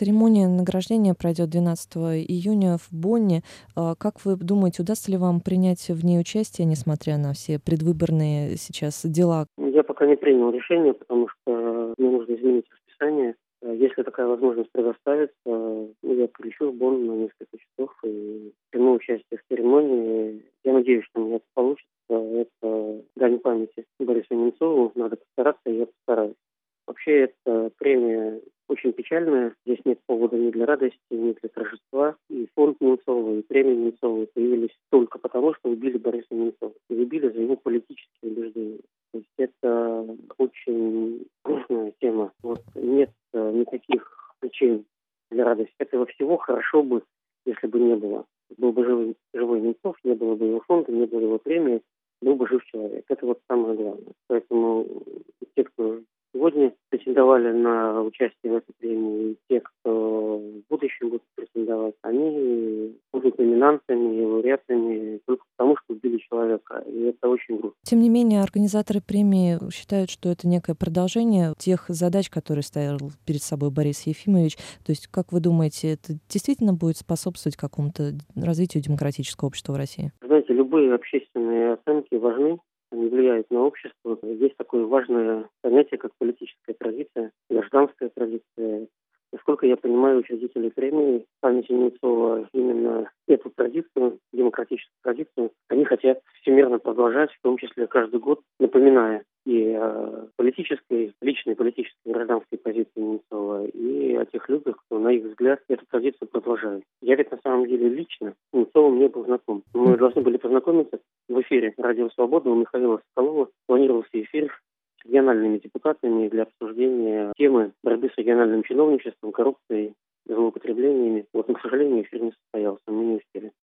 Церемония награждения пройдет 12 июня в Бонне. А, как вы думаете, удастся ли вам принять в ней участие, несмотря на все предвыборные сейчас дела? Я пока не принял решение, потому что мне нужно изменить расписание. Если такая возможность предоставится, я прилечу в Бонн на несколько часов и приму участие в церемонии. Я надеюсь, что у меня это получится. Это дань памяти Борису Немцову. Надо постараться, и я постараюсь. Вообще, эта премия очень печальная. Здесь нет повода ни для радости, ни для торжества. И фонд Немцова, и премия Немцова появились только потому, что убили Бориса Немцова. И убили за его политические убеждения. То есть это очень грустная тема. Вот нет э, никаких причин для радости. Этого всего хорошо бы, если бы не было. Был бы живой, живой Немцов, не было бы его фонда, не было его премии, был бы жив человек. Это вот самое главное. Поэтому претендовали на участие в этой премии, и те, кто в будущем будут претендовать, они будут номинантами и лауреатами только потому, что убили человека. И это очень грустно. Тем не менее, организаторы премии считают, что это некое продолжение тех задач, которые ставил перед собой Борис Ефимович. То есть, как вы думаете, это действительно будет способствовать какому-то развитию демократического общества в России? Знаете, любые общественные оценки важны, они влияют на общество. Есть такое важное понятие, как политическая традиция, гражданская традиция. Насколько я понимаю, учредители премии памяти Немцова именно эту традицию, демократическую традицию, всемирно продолжать, в том числе каждый год, напоминая и о политической, личной политической гражданской позиции Немцова, и о тех людях, кто, на их взгляд, эту традицию продолжает. Я ведь на самом деле лично с Немцовым не был знаком. Мы должны были познакомиться в эфире «Радио Свобода» у Михаила Соколова. Планировался эфир с региональными депутатами для обсуждения темы борьбы с региональным чиновничеством, коррупцией, злоупотреблениями. Вот, но, к сожалению, эфир не состоялся, мы.